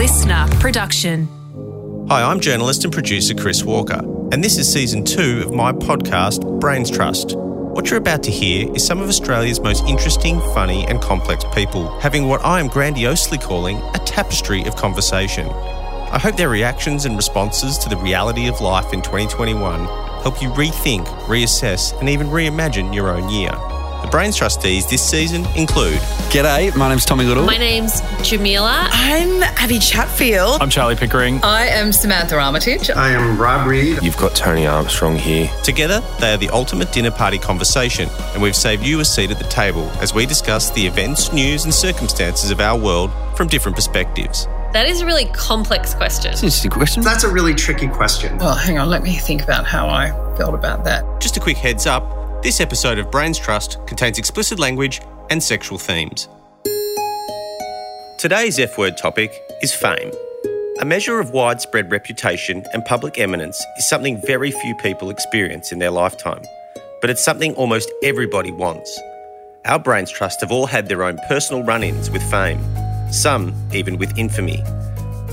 listener production. Hi, I'm journalist and producer Chris Walker, and this is season two of my podcast, Brains Trust. What you're about to hear is some of Australia's most interesting, funny, and complex people having what I am grandiosely calling a tapestry of conversation. I hope their reactions and responses to the reality of life in 2021 help you rethink, reassess, and even reimagine your own year. The Brains Trustees this season include G'day, my name's Tommy Little. My name's Jamila. I'm Abby Chatfield. I'm Charlie Pickering. I am Samantha Armitage. I am Rob Reid. You've got Tony Armstrong here. Together, they are the ultimate dinner party conversation, and we've saved you a seat at the table as we discuss the events, news, and circumstances of our world from different perspectives. That is a really complex question. It's an interesting question. That's a really tricky question. Well, hang on, let me think about how I felt about that. Just a quick heads up this episode of Brains Trust contains explicit language and sexual themes. Today's F word topic is fame. A measure of widespread reputation and public eminence is something very few people experience in their lifetime, but it's something almost everybody wants. Our Brains Trust have all had their own personal run ins with fame, some even with infamy.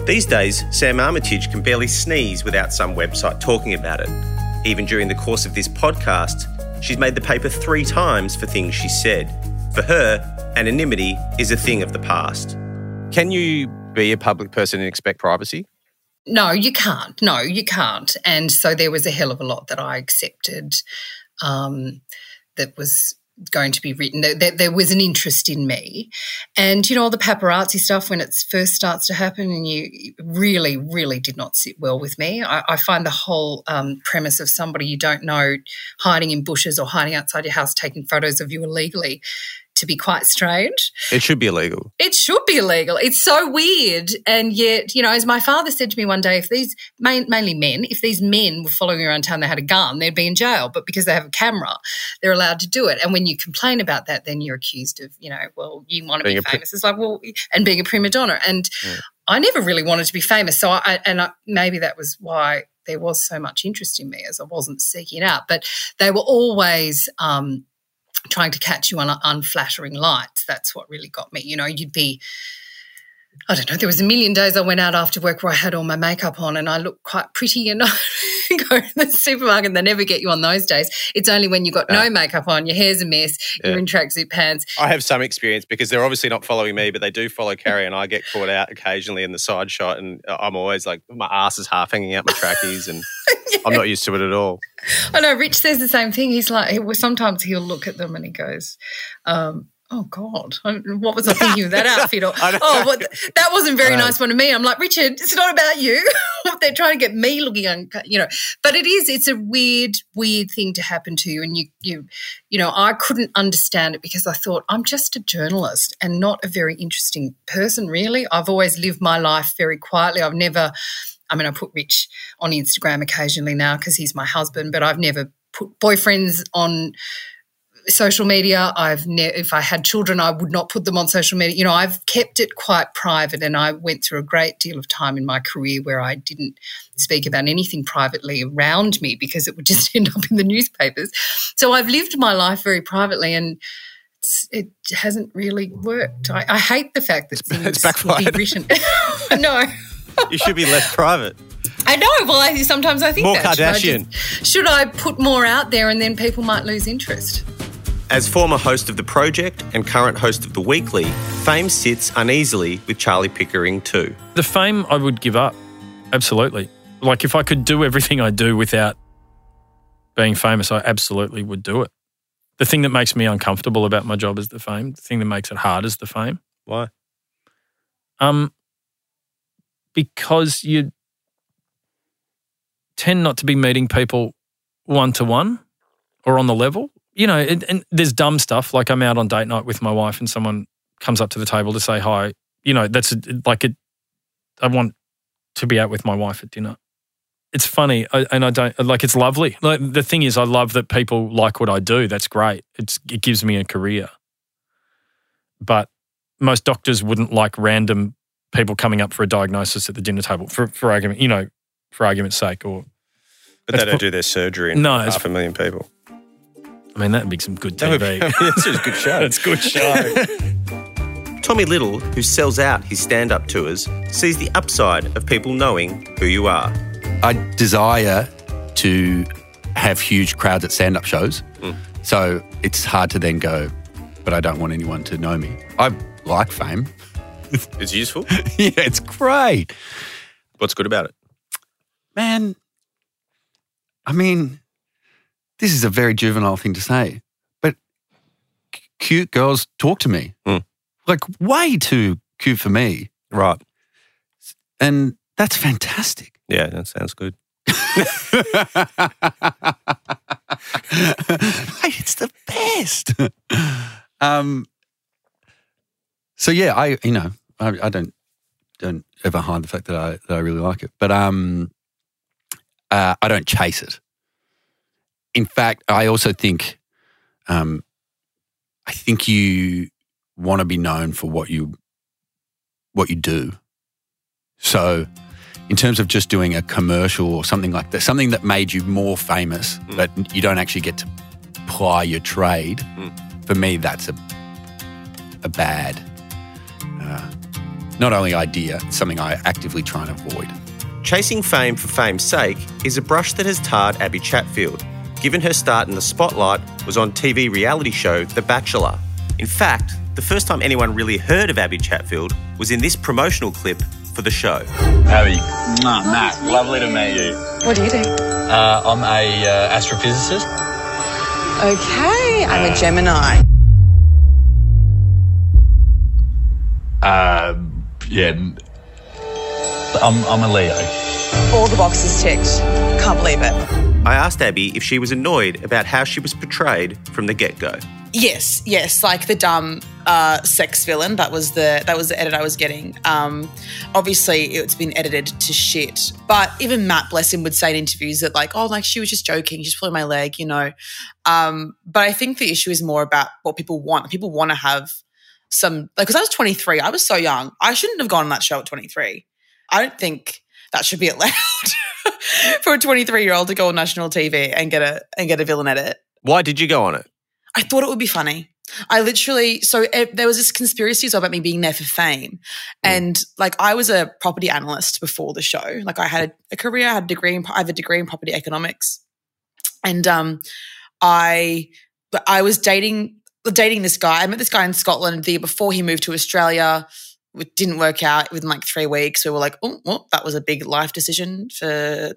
These days, Sam Armitage can barely sneeze without some website talking about it. Even during the course of this podcast, She's made the paper three times for things she said. For her, anonymity is a thing of the past. Can you be a public person and expect privacy? No, you can't. No, you can't. And so there was a hell of a lot that I accepted um, that was going to be written. There, there, was an interest in me. And, you know, all the paparazzi stuff when it first starts to happen and you really, really did not sit well with me. I, I find the whole um, premise of somebody you don't know hiding in bushes or hiding outside your house taking photos of you illegally to be quite strange. It should be illegal. It should be illegal. It's so weird. And yet, you know, as my father said to me one day, if these, main, mainly men, if these men were following around town, they had a gun, they'd be in jail. But because they have a camera, they're allowed to do it. And when you complain about that, then you're accused of, you know, well, you want to being be famous. Pri- it's like, well, and being a prima donna. And yeah. I never really wanted to be famous. So I, and I, maybe that was why there was so much interest in me as I wasn't seeking out. But they were always, um, trying to catch you on an unflattering lights. That's what really got me. You know, you'd be, I don't know, there was a million days I went out after work where I had all my makeup on and I looked quite pretty and I go to the supermarket and they never get you on those days. It's only when you've got no makeup on, your hair's a mess, yeah. you're in tracksuit pants. I have some experience because they're obviously not following me, but they do follow Carrie and I get caught out occasionally in the side shot and uh, I'm always like, my ass is half hanging out my trackies and yeah. I'm not used to it at all. I know Rich says the same thing. He's like, sometimes he'll look at them and he goes, um, oh God, what was I thinking of that outfit? Or, oh, what, that wasn't very nice one to me. I'm like, Richard, it's not about you. They're trying to get me looking, you know. But it is. It's a weird, weird thing to happen to you, and you, you, you know, I couldn't understand it because I thought I'm just a journalist and not a very interesting person. Really, I've always lived my life very quietly. I've never. I mean, I put Rich on Instagram occasionally now because he's my husband, but I've never put boyfriends on social media. I've ne- if I had children, I would not put them on social media. You know, I've kept it quite private, and I went through a great deal of time in my career where I didn't speak about anything privately around me because it would just end up in the newspapers. So I've lived my life very privately, and it hasn't really worked. I, I, hate the fact that things it's backfired. be written. no, you should be less private. I know. Well, I, sometimes I think more that. Kardashian. Should I, just, should I put more out there, and then people might lose interest? As former host of The Project and current host of The Weekly, fame sits uneasily with Charlie Pickering too. The fame I would give up, absolutely. Like if I could do everything I do without being famous, I absolutely would do it. The thing that makes me uncomfortable about my job is the fame. The thing that makes it hard is the fame. Why? Um, because you tend not to be meeting people one to one or on the level you know, and, and there's dumb stuff like I'm out on date night with my wife and someone comes up to the table to say hi. You know, that's a, like it. I want to be out with my wife at dinner. It's funny, I, and I don't like. It's lovely. Like the thing is, I love that people like what I do. That's great. It's it gives me a career. But most doctors wouldn't like random people coming up for a diagnosis at the dinner table for for argument, you know, for argument's sake, or. But they don't do their surgery in no, half a million people. I mean, that'd be some good TV. It's a good show. it's good show. Tommy Little, who sells out his stand up tours, sees the upside of people knowing who you are. I desire to have huge crowds at stand up shows. Mm. So it's hard to then go, but I don't want anyone to know me. I like fame. It's useful. yeah, it's great. What's good about it? Man, I mean, this is a very juvenile thing to say, but c- cute girls talk to me. Mm. Like, way too cute for me. Right. And that's fantastic. Yeah, that sounds good. Hey, it's the best. um, so yeah, I you know I, I don't don't ever hide the fact that I that I really like it, but um, uh, I don't chase it. In fact, I also think, um, I think you want to be known for what you what you do. So, in terms of just doing a commercial or something like that, something that made you more famous, but you don't actually get to ply your trade. For me, that's a a bad, uh, not only idea, it's something I actively try and avoid. Chasing fame for fame's sake is a brush that has tarred Abby Chatfield, given her start in the spotlight was on TV reality show The Bachelor. In fact, the first time anyone really heard of Abby Chatfield was in this promotional clip for the show. Abby, nah, Matt, lovely to meet you. What do you do? Uh, I'm a uh, astrophysicist. Okay, I'm a Gemini. Uh, yeah, I'm, I'm a Leo. All the boxes ticked. Can't believe it. I asked Abby if she was annoyed about how she was portrayed from the get go. Yes, yes, like the dumb uh, sex villain. That was the that was the edit I was getting. Um, obviously, it's been edited to shit. But even Matt, bless him, would say in interviews that like, oh, like she was just joking, she's pulling my leg, you know. Um, but I think the issue is more about what people want. People want to have some like because I was 23, I was so young. I shouldn't have gone on that show at 23. I don't think that should be allowed for a 23 year old to go on national TV and get a and get a villain edit. Why did you go on it? I thought it would be funny. I literally, so it, there was this conspiracy about me being there for fame. And like, I was a property analyst before the show. Like, I had a, a career, I had a degree in, I have a degree in property economics. And, um, I, but I was dating, dating this guy. I met this guy in Scotland the year before he moved to Australia. It didn't work out within like three weeks. We were like, oh, well, that was a big life decision for,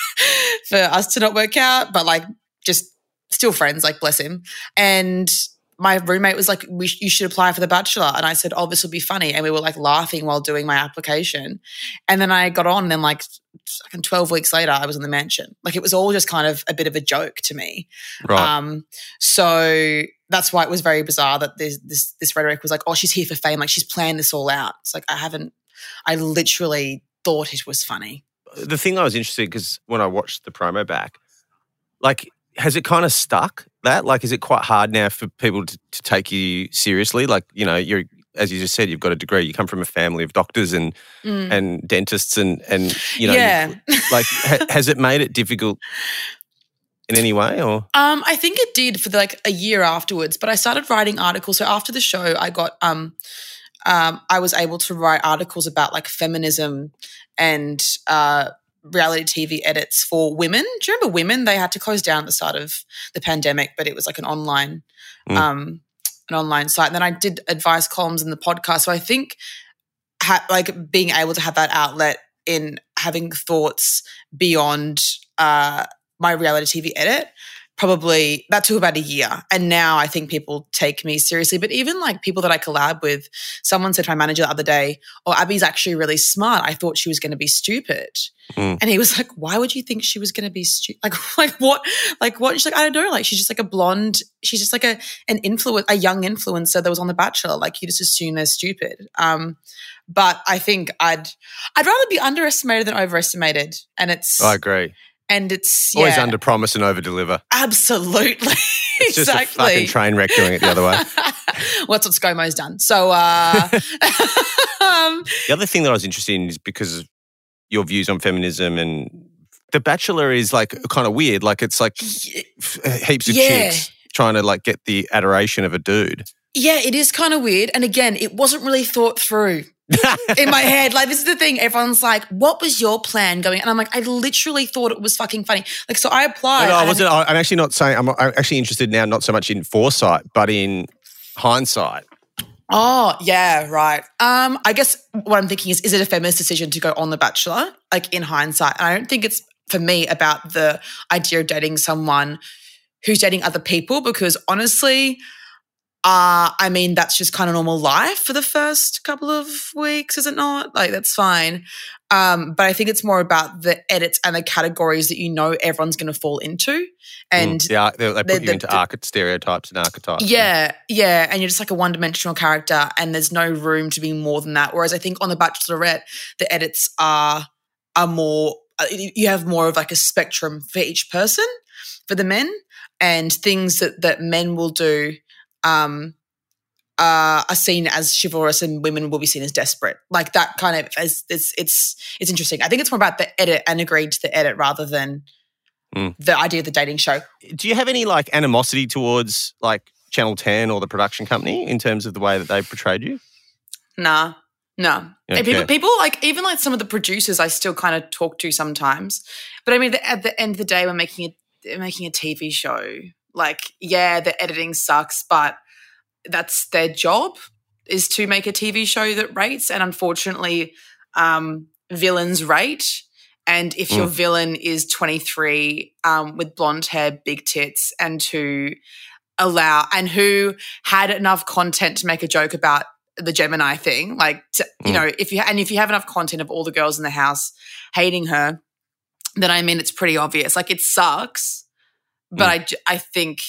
for us to not work out. But like, just still friends, like bless him. And my roommate was like, we, "You should apply for the Bachelor," and I said, "Oh, this will be funny." And we were like laughing while doing my application. And then I got on, and then like twelve weeks later, I was in the mansion. Like it was all just kind of a bit of a joke to me. Right. Um, so that's why it was very bizarre that this this this rhetoric was like, "Oh, she's here for fame. Like she's planned this all out." It's like I haven't. I literally thought it was funny. the thing I was interested because when I watched the promo back, like, has it kind of stuck that? Like, is it quite hard now for people to, to take you seriously? Like, you know, you're as you just said, you've got a degree. You come from a family of doctors and and dentists and and you know, Mm. Yeah. like, ha, has it made it difficult in any way? Or Um, I think it did for like a year afterwards, but I started writing articles. So after the show, I got um, um, I was able to write articles about like feminism and uh, reality TV edits for women. Do you remember women? They had to close down at the start of the pandemic, but it was like an online, Mm. um, an online site. And then I did advice columns in the podcast. So I think ha- like being able to have that outlet in having thoughts beyond uh, my reality TV edit probably that took about a year. And now i think people take me seriously. But even like people that i collab with someone said to my manager the other day oh abby's actually really smart. I thought she was going to be stupid. Mm. and he was like why would you think she was going to be stupid like like what like what? She's like i don't know. Like she's just like a blonde she's just like a an influence a young influencer that was on the bachelor. Like you just assume they're stupid. Um but i think i'd i'd rather be underestimated than overestimated. And it's I agree. And it's Always yeah, under promise and over deliver. Absolutely. It's just a exactly. fucking train wreck doing it the other way. well, that's what ScoMo's done. So, uh, um, The other thing that I was interested in is because of your views on feminism and The Bachelor is like kind of weird. Like it's like heaps of Yeah. chicks trying to like get the adoration of a dude. Yeah, it is kind of weird. And again, it wasn't really thought through in my head. Like, this is the thing. Everyone's like, what was your plan going? And I'm like, I literally thought it was fucking funny. Like, so I applied. No, no, I wasn't, I, I'm actually not saying. I'm, I'm actually interested now, not so much in foresight, but in hindsight. Oh, yeah, right. Um, I guess what I'm thinking is, is it a feminist decision to go on The Bachelor? Like in hindsight, and I don't think it's for me about the idea of dating someone who's dating other people because honestly, uh, I mean that's just kind of normal life for the first couple of weeks, is it not? Like that's fine. Um, but I think it's more about the edits and the categories that you know everyone's going to fall into, and Mm, yeah, they, they put the- you the- into the- archety- stereotypes and archetypes. yeah, yeah, and you're just like a one-dimensional character, and there's no room to be more than that. Whereas I think on the Bachelorette, the edits are are more. uh, You have more of like a spectrum for each person, for the men, and things that that men will do um, uh, are seen as chivalrous, and women will be seen as desperate. Like that kind of. As, it's it's it's interesting. I think it's more about the edit and agreeing to the edit rather than Mm. the idea of the dating show. Do you have any like animosity towards like Channel 10 or the production company in terms of the way that they portrayed you? Nah, no. You people, people like even like some of the producers I still kind of talk to sometimes. But I mean, the, at the end of the day, we're making a making a TV show. Like, yeah, the editing sucks, but that's their job is to make a TV show that rates. And unfortunately, um, villains rate. And if your villain is 23 um, with blonde hair, big tits, and who allow and who had enough content to make a joke about the Gemini thing, like to, you Mm. know, if you and if you have enough content of all the girls in the house hating her, then I mean it's pretty obvious. Like it sucks, but I, I think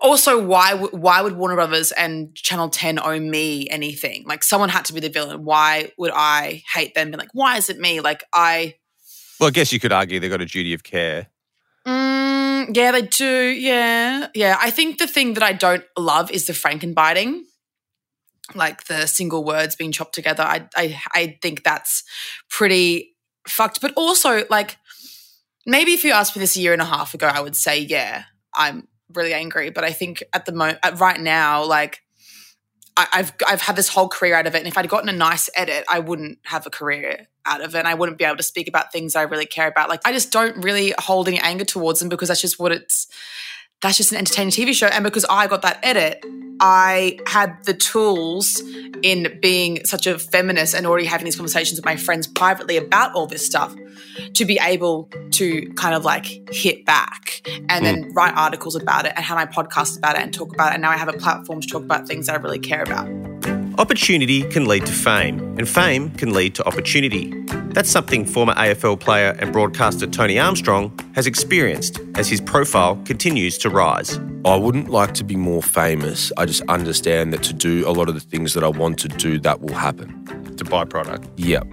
also why would why would Warner Brothers and Channel 10 owe me anything? Like someone had to be the villain. Why would I hate them? Be like, why is it me? Like I Well, I guess you could argue they've got a duty of care. Mm, yeah, they do. Yeah, yeah. I think the thing that I don't love is the frankenbiting, like the single words being chopped together. I, I, I think that's pretty fucked. But also, like, maybe if you asked me this a year and a half ago, I would say, yeah, I'm really angry. But I think at the moment, right now, like. I- I've I've had this whole career out of it, and if I'd gotten a nice edit, I wouldn't have a career out of it, and I wouldn't be able to speak about things I really care about. Like I just don't really hold any anger towards them because that's just what it's. That's just an entertaining TV show, and because I got that edit, I had the tools in being such a feminist and already having these conversations with my friends privately about all this stuff to be able to kind of like hit back and then mm. write articles about it and have my podcast about it and talk about it. And now I have a platform to talk about things that I really care about. Opportunity can lead to fame, and fame can lead to opportunity. That's something former AFL player and broadcaster Tony Armstrong has experienced as his profile continues to rise. I wouldn't like to be more famous. I just understand that to do a lot of the things that I want to do, that will happen. It's a byproduct. Yeah,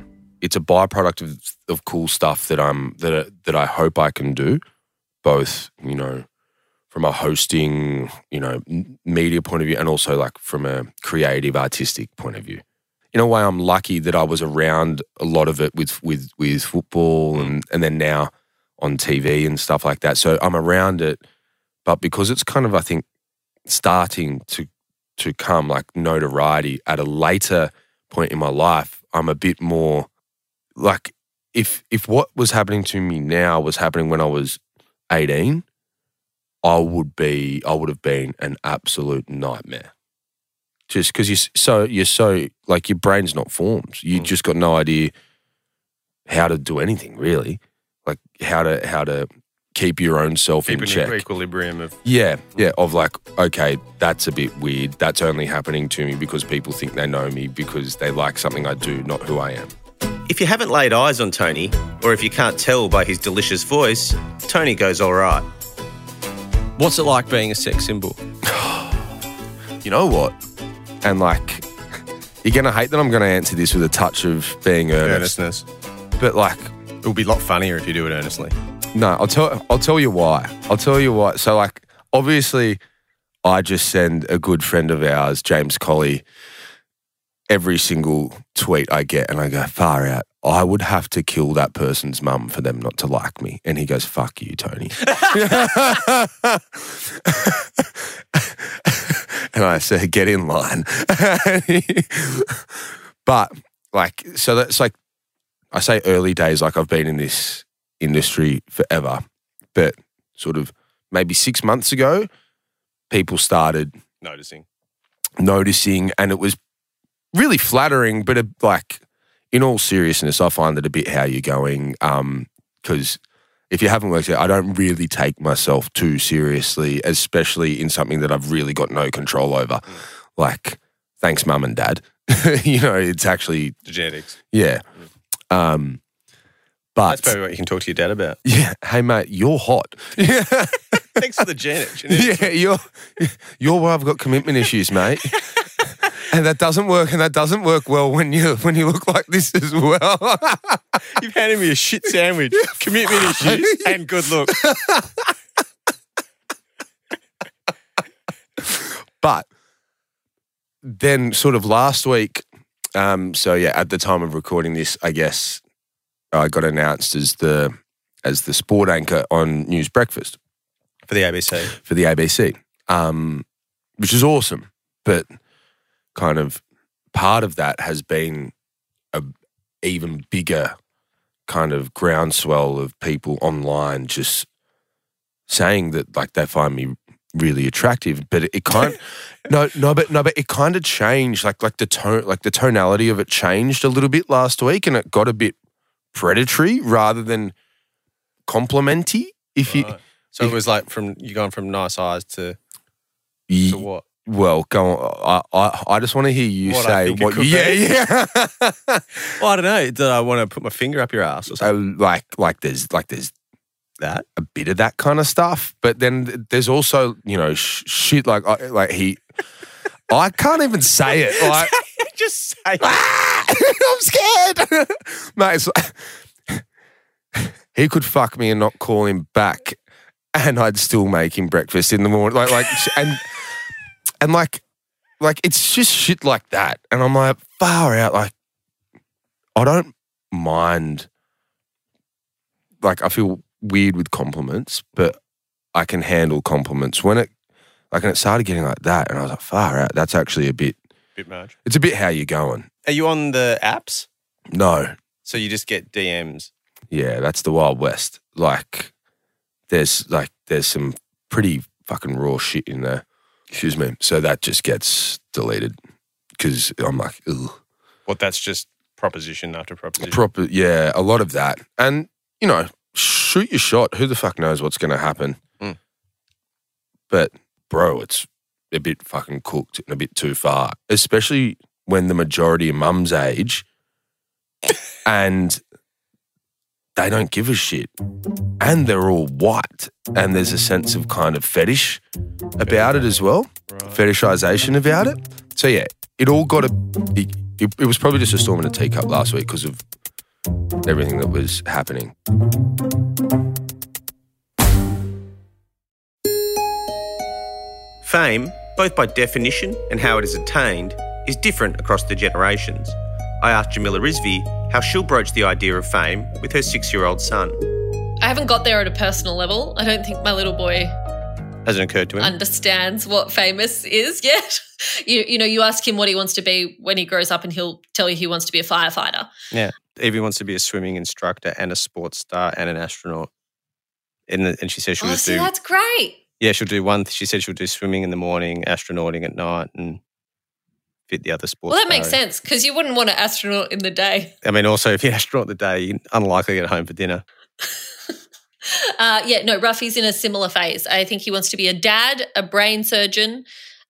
it's a byproduct of, of cool stuff that I'm that that I hope I can do, both you know, from a hosting, you know, media point of view, and also like from a creative, artistic point of view. In a way, I'm lucky that I was around a lot of it with with with football mm. and and then now on TV and stuff like that. So I'm around it, but because it's kind of I think starting to to come like notoriety at a later point in my life, I'm a bit more like if if what was happening to me now was happening when I was 18, I would be I would have been an absolute nightmare. Just because you're so you're so like your brain's not formed. You Mm. just got no idea how to do anything really, like how to how to keep your own self Keep in check. equilibrium of Yeah, yeah, of like, okay, that's a bit weird. That's only happening to me because people think they know me because they like something I do, not who I am. If you haven't laid eyes on Tony, or if you can't tell by his delicious voice, Tony goes all right. What's it like being a sex symbol? You know what? And like, you're going to hate that I'm going to answer this with a touch of being earnest. Earnestness. But like, It would be a lot funnier if you do it earnestly. no, I'll tell, I'll tell you why. I'll tell you why. So like, obviously, I just send a good friend of ours, James Colley, every single tweet I get, and I go far out. I would have to kill that person's mum for them not to like me. And he goes, fuck you, Tony. and I said, get in line. but like, so that's like, I say early days, like I've been in this industry forever, but sort of maybe six months ago, people started Noticing. noticing, and it was really flattering. But it, like, in all seriousness, I find it a bit how you're going. Um, because if you haven't worked out, I don't really take myself too seriously, especially in something that I've really got no control over. Like, thanks, mum and dad. you know, it's actually The genetics. yeah. Um, but That's probably what you can talk to your dad about. yeah, hey mate, you're hot. Yeah. Thanks for the genet. genetics. yeah, you're you're where I've got commitment issues, mate. And that doesn't work, and that doesn't work well when you when you look like this as well. You've handed me a shit sandwich, commitment issues, and good look. but then, sort of last week, um, so yeah, at the time of recording this, I guess I got announced as the as the sport anchor on News Breakfast. For the ABC. for the ABC, um, which is awesome. But kind of part of that has been a even bigger kind of groundswell of people online just saying that like they find me really attractive. But it, it kind no no but no but it kind of changed like like the tone like the tonality of it changed a little bit last week and it got a bit predatory rather than complimenty. If you Right. So it was like from you going from nice eyes to, to what? Well, go on. I, I, I just want to hear you What I say think it what. could Yeah, yeah. Well, I don't know. Did I want to put my finger up your ass or so something? like, like there's like there's that? a bit of that kind of stuff, but then there's also you know sh- shit like I- like he. I can't even say it. Like Just say. "Ah, I'm scared, mate. It's like, he could fuck me and not call him back, and I'd still make him breakfast in the morning. Like like and and like like it's just shit like that, and I'm like far out. Like I don't mind. Like I feel weird with compliments, but I can handle compliments when it like and it started getting like that, and I was like far out. That's actually a bit. Bit much. It's a bit how you're going. Are you on the apps? No, So you just get DMs. Yeah, that's the Wild West. Like, there's like there's some pretty fucking raw shit in there. Excuse me. So that just gets deleted because I'm like, ugh. What? That's just proposition after proposition. Proper, yeah, a lot of that. And you know, shoot your shot. Who the fuck knows what's going to happen? Mm. But bro, it's a bit fucking cooked and a bit too far, especially when the majority of mum's age and they don't give a shit. And they're all white. And there's a sense of kind of fetish about it as well, fetishization about it. So, yeah, it all got a. It, it, it was probably just a storm in a teacup last week because of everything that was happening. Fame, both by definition and how it is attained, is different across the generations. I asked Jamila Rizvi how she'll broach the idea of fame with her six year old son. I haven't got there at a personal level. I don't think my little boy Hasn't occurred to him. understands what famous is yet. you, you know, you ask him what he wants to be when he grows up, and he'll tell you he wants to be a firefighter. yeah. Evie wants to be a swimming instructor and a sports star and an astronaut. And, the- and she says she'll Oh, just see, do. that's great. Yeah, she'll do one. She said she'll do swimming in the morning, astronauting at night, and fit the other sports. Well, that makes sense because you wouldn't want an astronaut in the day. I mean, also, if you're astronaut the day, you're unlikely to get home for dinner. Uh, yeah, no, Ruffy's in a similar phase. I think he wants to be a dad, a brain surgeon.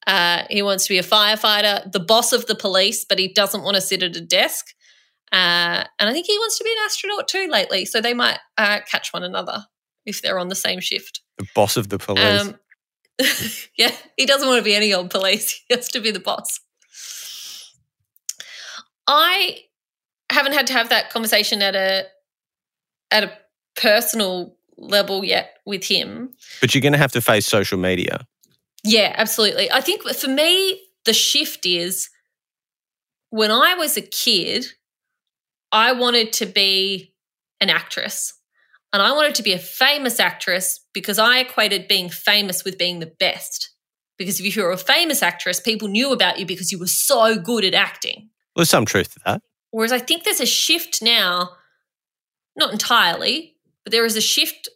Uh, he wants to be a firefighter, the boss of the police, but he doesn't want to sit at a desk. Uh, and I think he wants to be an astronaut too lately. So they might uh, catch one another if they're on the same shift. The boss of the police. Um, yeah, he doesn't want to be any old police. He has to be the boss. I haven't had to have that conversation at a at a personal level yet with him. but you're going to have to face social media. Yeah, absolutely. I think for me, the shift is when I was a kid, I wanted to be an actress. And I wanted to be a famous actress because I equated being famous with being the best. Because if you were a famous actress, people knew about you because you were so good at acting. There's some truth to that. Whereas I think there's a shift now, not entirely, but there is a shift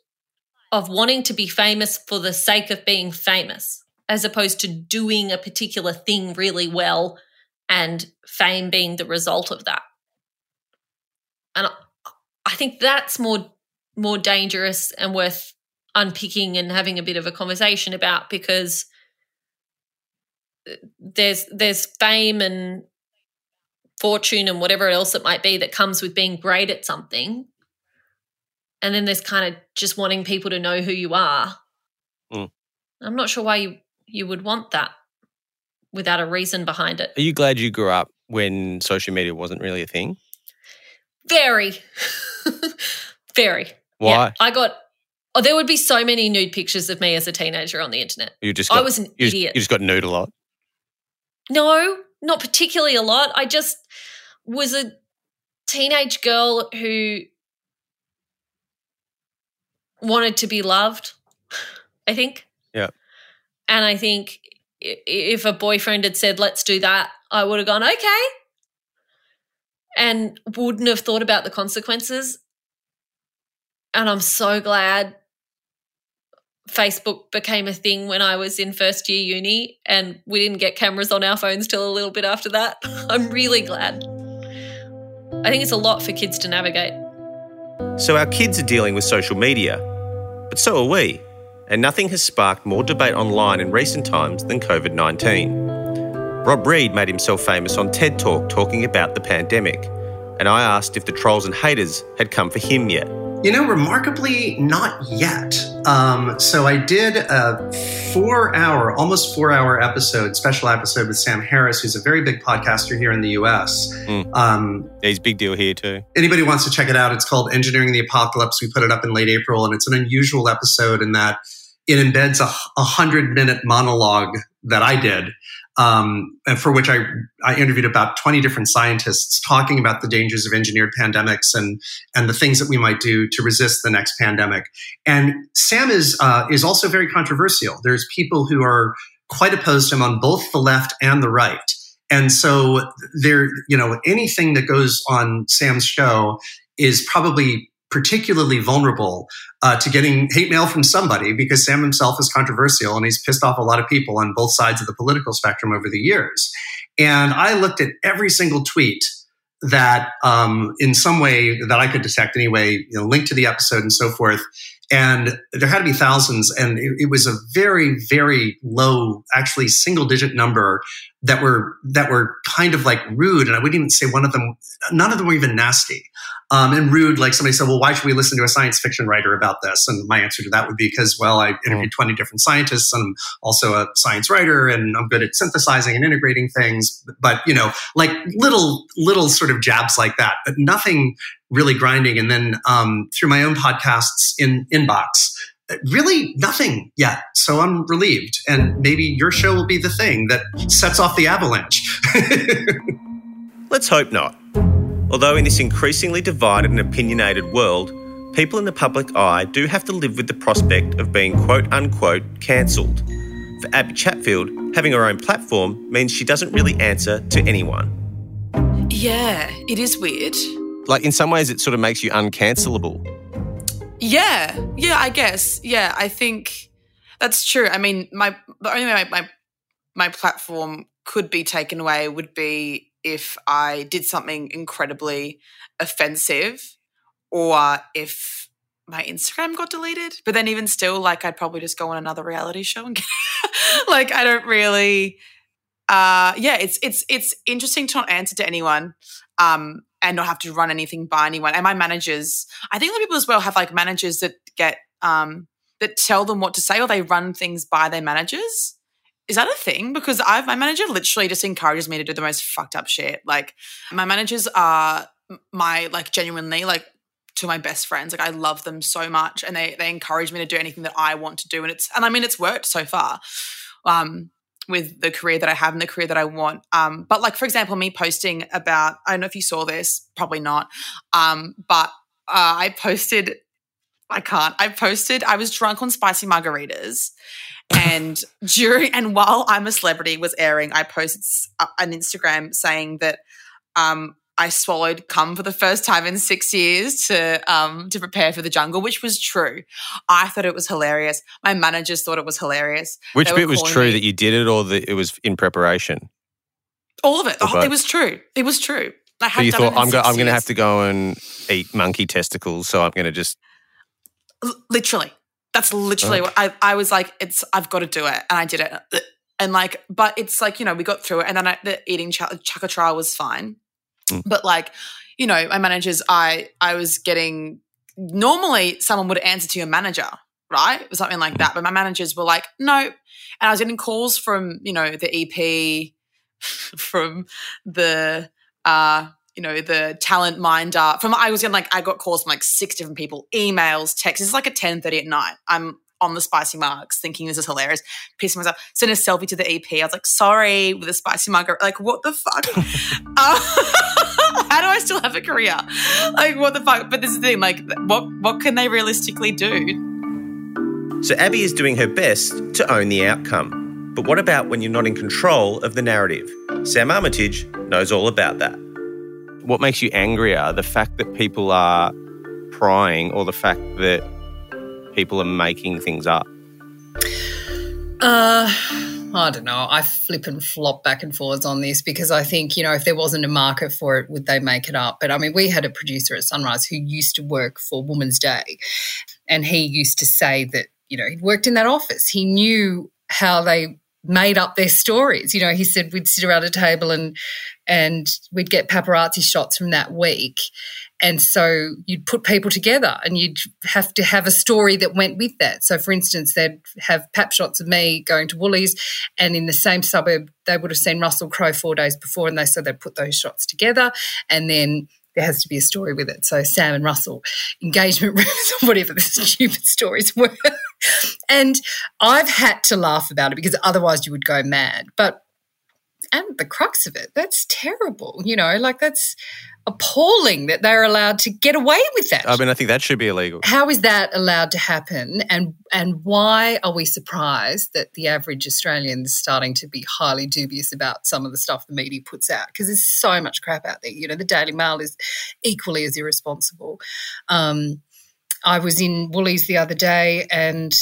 of wanting to be famous for the sake of being famous, as opposed to doing a particular thing really well and fame being the result of that. And I think that's more more dangerous and worth unpicking and having a bit of a conversation about because uh, there's there's fame and fortune and whatever else it might be that comes with being great at something and then there's kind of just wanting people to know who you are Mm. i'm not sure why you you would want that without a reason behind it Are you glad you grew up when social media wasn't really a thing? very very Why? Yeah, I got. Oh, there would be so many nude pictures of me as a teenager on the internet. You just I was an you just, idiot. you just got nude a lot. No, not particularly a lot. I just was a teenage girl who wanted to be loved, I think. Yeah. And I think if a boyfriend had said, let's do that, I would have gone, okay. And wouldn't have thought about the consequences. And I'm so glad Facebook became a thing when I was in first year uni and we didn't get cameras on our phones till a little bit after that. I'm really glad. I think it's a lot for kids to navigate. So our kids are dealing with social media, but so are we. And nothing has sparked more debate online in recent times than COVID 19. Rob Reid made himself famous on TED Talk talking about the pandemic. And I asked if the trolls and haters had come for him yet. You know, remarkably, not yet. Um, so I did a four hour, almost four hour episode, special episode with Sam Harris, who's a very big podcaster here in the US. Mm. Um, Yeah, he's a big deal here too. anybody wants to check it out, it's called Engineering the Apocalypse. We put it up in late April, and it's an unusual episode in that it embeds a, a hundred minute monologue that I did, um, and for which I, I interviewed about 20 different scientists talking about the dangers of engineered pandemics and, and the things that we might do to resist the next pandemic. And Sam is, uh, is also very controversial. There's people who are quite opposed to him on both the left and the right. And so there, you know, anything that goes on Sam's show is probably particularly vulnerable uh, to getting hate mail from somebody because Sam himself is controversial and he's pissed off a lot of people on both sides of the political spectrum over the years. And I looked at every single tweet that, um, in some way that I could detect anyway, you know, linked to the episode and so forth. And there had to be thousands, and it, it was a very, very low, actually single digit number that were that were kind of like rude. And I wouldn't even say one of them. None of them were even nasty. Um, and rude, like somebody said, well, why should we listen to a science fiction writer about this? And my answer to that would be because, well, I interviewed 20 different scientists and I'm also a science writer and I'm good at synthesizing and integrating things. But, you know, like little, little sort of jabs like that, but nothing really grinding. And then um, through my own podcasts in inbox, really nothing yet. So I'm relieved. And maybe your show will be the thing that sets off the avalanche. Let's hope not. Although, in this increasingly divided and opinionated world, people in the public eye do have to live with the prospect of being quote unquote cancelled. For Abby Chatfield, having her own platform means she doesn't really answer to anyone. Yeah, it is weird. Like, in some ways, it sort of makes you uncancelable. Yeah, yeah, I guess. Yeah, I think that's true. I mean, my the only way my, my my platform could be taken away would be if I did something incredibly offensive, or if my Instagram got deleted. But then, even still, like I'd probably just go on another reality show and get like I don't really. Uh, yeah, it's it's it's interesting to not answer to anyone. Um, and not have to run anything by anyone. And my managers, I think of people as well have like managers that get um that tell them what to say or they run things by their managers. Is that a thing? Because I've my manager literally just encourages me to do the most fucked up shit. Like my managers are my like genuinely like to my best friends. Like I love them so much and they they encourage me to do anything that I want to do. And it's and I mean it's worked so far. Um with the career that I have and the career that I want. Um, but like for example, me posting about I don't know if you saw this, probably not. Um, but uh, I posted. I can't. I posted. I was drunk on spicy margaritas, and during and while I'm a celebrity was airing, I posted an Instagram saying that um, I swallowed cum for the first time in six years to um, to prepare for the jungle, which was true. I thought it was hilarious. My managers thought it was hilarious. Which bit was true me- that you did it or that it was in preparation? All of it. The Or whole- both? it was true. It was true. I had So you thought I'm, go- I'm going to have to go and eat monkey testicles, so I'm going to just literally. That's literally Oh. what I, I was like, it's I've got to do it. And I did it. And like, but it's like, you know, we got through it. And then I, the eating ch- chaka trial was fine. Mm. But like, you know, my managers, I I was getting normally someone would answer to your manager, right? Or something like that. But my managers were like, no. And I was getting calls from, you know, the EP, from the uh you know the talent minder. From i was getting like i got calls from like six different people emails texts. It's like at 10 30 at night. I'm on the spicy marks thinking this is hilarious pissing myself sent a selfie to the ep i was like sorry with a spicy mug like what the fuck? Uh, how do i still have a career? Like what the fuck? But this is the thing like what what can they realistically do? So Abby is doing her best to own the outcome. But what about when you're not in control of the narrative? Sam Armitage knows all about that. What makes you angrier? The fact that people are prying or the fact that people are making things up? Uh, I don't know. I flip and flop back and forwards on this because I think, you know, if there wasn't a market for it, would they make it up? But I mean, we had a producer at Sunrise who used to work for Woman's Day, and he used to say that, you know, he'd worked in that office. He knew how they made up their stories. You know, he said we'd sit around a table and and we'd get paparazzi shots from that week. And so you'd put people together and you'd have to have a story that went with that. So, for instance, they'd have pap shots of me going to Woolies, and in the same suburb, they would have seen Russell Crowe four days before. And they so they'd put those shots together. And then there has to be a story with it. So, Sam and Russell, engagement rooms, or whatever the stupid stories were. And I've had to laugh about it because otherwise you would go mad. But and the crux of it, that's terrible. You know, like that's appalling that they're allowed to get away with that. I mean, I think that should be illegal. How is that allowed to happen? And and why are we surprised that the average Australian is starting to be highly dubious about some of the stuff the media puts out? Because there's so much crap out there. You know, the Daily Mail is equally as irresponsible. Um, I was in Woolies the other day and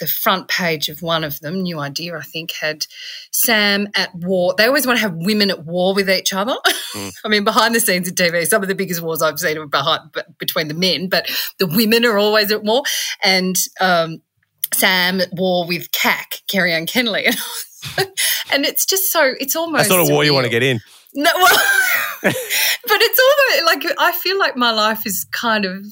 the front page of one of them, New Idea, I think, had Sam at war. They always want to have women at war with each other. I mean, behind the scenes in TV, some of the biggest wars I've seen are behind, between the men, but the women are always at war. And um, Sam at war with CAC, Kerri-Anne Kennerley. and it's just so, it's almost. That's not a war you want to get in. No, well, but it's almost like I feel like my life is kind of,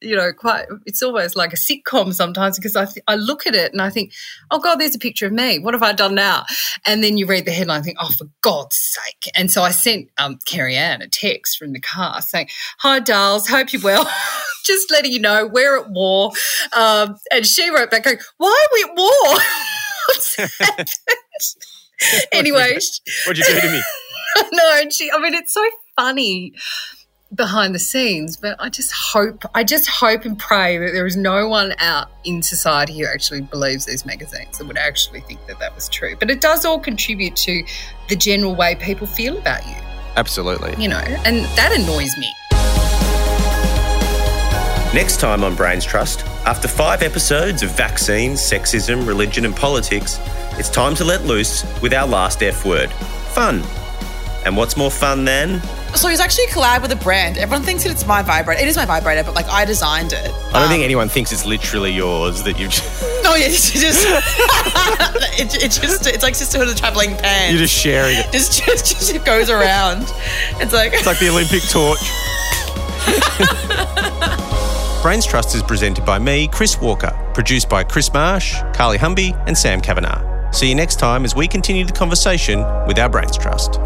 you know, quite. It's almost like a sitcom sometimes because I th- I look at it and I think, oh God, there's a picture of me. What have I done now? And then you read the headline, and think, oh, for God's sake! And so I sent um, Kerri-Anne a text from the car saying, "Hi, Darls, hope you're well." Just letting you know we're at war. Um, and she wrote back, going, "Why are we at war?" What's happened? anyway, What'd you do to me? no, and she, I mean, it's so funny behind the scenes, but I just hope, I just hope and pray that there is no one out in society who actually believes these magazines that would actually think that that was true. But it does all contribute to the general way people feel about you, Absolutely. you know, and that annoys me. Next time on Brains Trust, after five episodes of vaccines, sexism, religion, and politics, it's time to let loose with our last F word fun. And what's more fun than? So he's actually a collab with a brand. Everyone thinks that it's my vibrator. It is my vibrator, but like I designed it. I don't um, think anyone thinks it's literally yours that you've just, No, yeah, it's just it, it just it's like sisterhood of the traveling pants. you're just sharing it. just, just just it goes around. It's like It's like the Olympic torch. Brains Trust is presented by me, Chris Walker, produced by Chris Marsh, Carly Humby, and Sam Kavanagh. See you next time as we continue the conversation with our Brains Trust.